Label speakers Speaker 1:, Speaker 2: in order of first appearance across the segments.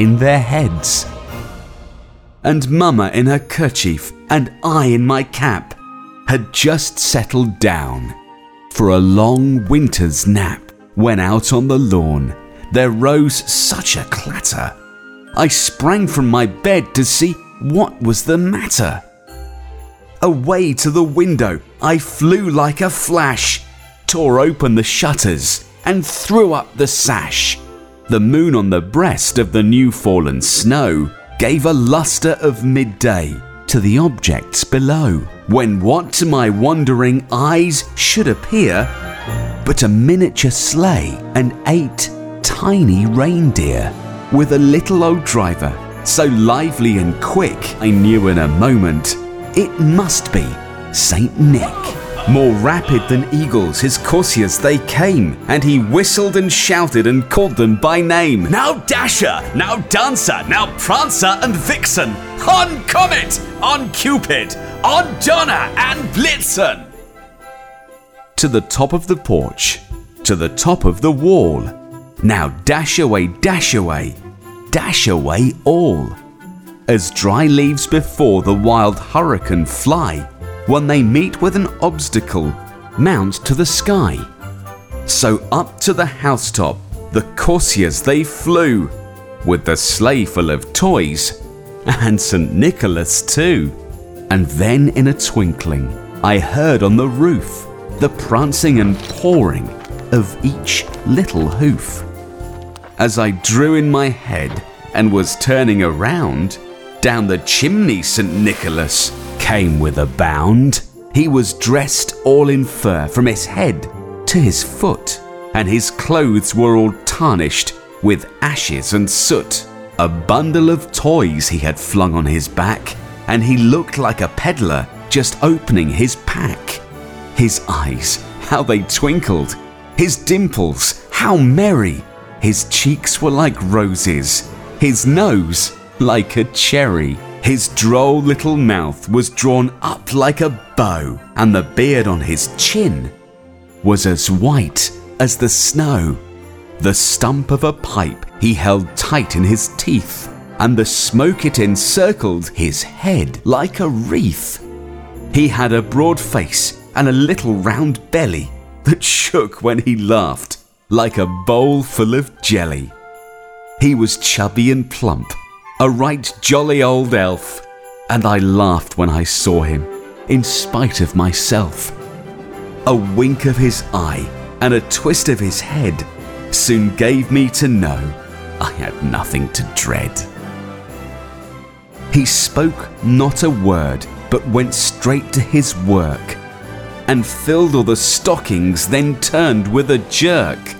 Speaker 1: in their heads. And Mamma in her kerchief and I in my cap had just settled down for a long winter's nap when out on the lawn there rose such a clatter. I sprang from my bed to see what was the matter. Away to the window I flew like a flash, tore open the shutters, and threw up the sash. The moon on the breast of the new fallen snow gave a lustre of midday to the objects below, when what to my wondering eyes should appear but a miniature sleigh and eight tiny reindeer with a little old driver, so lively and quick, I knew in a moment it must be Saint Nick. More rapid than eagles, his courtiers they came, and he whistled and shouted and called them by name.
Speaker 2: Now Dasher, now Dancer, now Prancer and Vixen, on Comet, on Cupid, on Donner and Blitzen.
Speaker 1: To the top of the porch, to the top of the wall. Now dash away, dash away, dash away all. As dry leaves before the wild hurricane fly, when they meet with an obstacle, mount to the sky. So up to the housetop, the courtiers they flew, with the sleigh full of toys, and St. Nicholas too. And then in a twinkling, I heard on the roof the prancing and pawing of each little hoof. As I drew in my head and was turning around, down the chimney St. Nicholas came with a bound. He was dressed all in fur from his head to his foot, and his clothes were all tarnished with ashes and soot. A bundle of toys he had flung on his back, and he looked like a peddler just opening his pack. His eyes, how they twinkled, his dimples, how merry. His cheeks were like roses, his nose like a cherry. His droll little mouth was drawn up like a bow, and the beard on his chin was as white as the snow. The stump of a pipe he held tight in his teeth, and the smoke it encircled his head like a wreath. He had a broad face and a little round belly that shook when he laughed like a bowl full of jelly. He was chubby and plump, a right jolly old elf, and I laughed when I saw him, in spite of myself. A wink of his eye and a twist of his head soon gave me to know I had nothing to dread. He spoke not a word, but went straight to his work, and filled all the stockings, then turned with a jerk,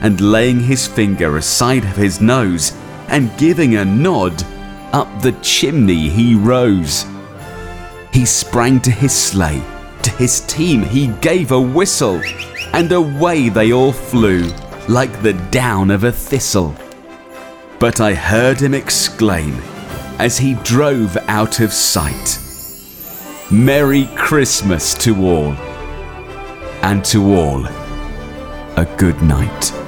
Speaker 1: and laying his finger aside of his nose, and giving a nod, up the chimney he rose. He sprang to his sleigh, to his team he gave a whistle, and away they all flew like the down of a thistle. But I heard him exclaim as he drove out of sight Merry Christmas to all, and to all a good night.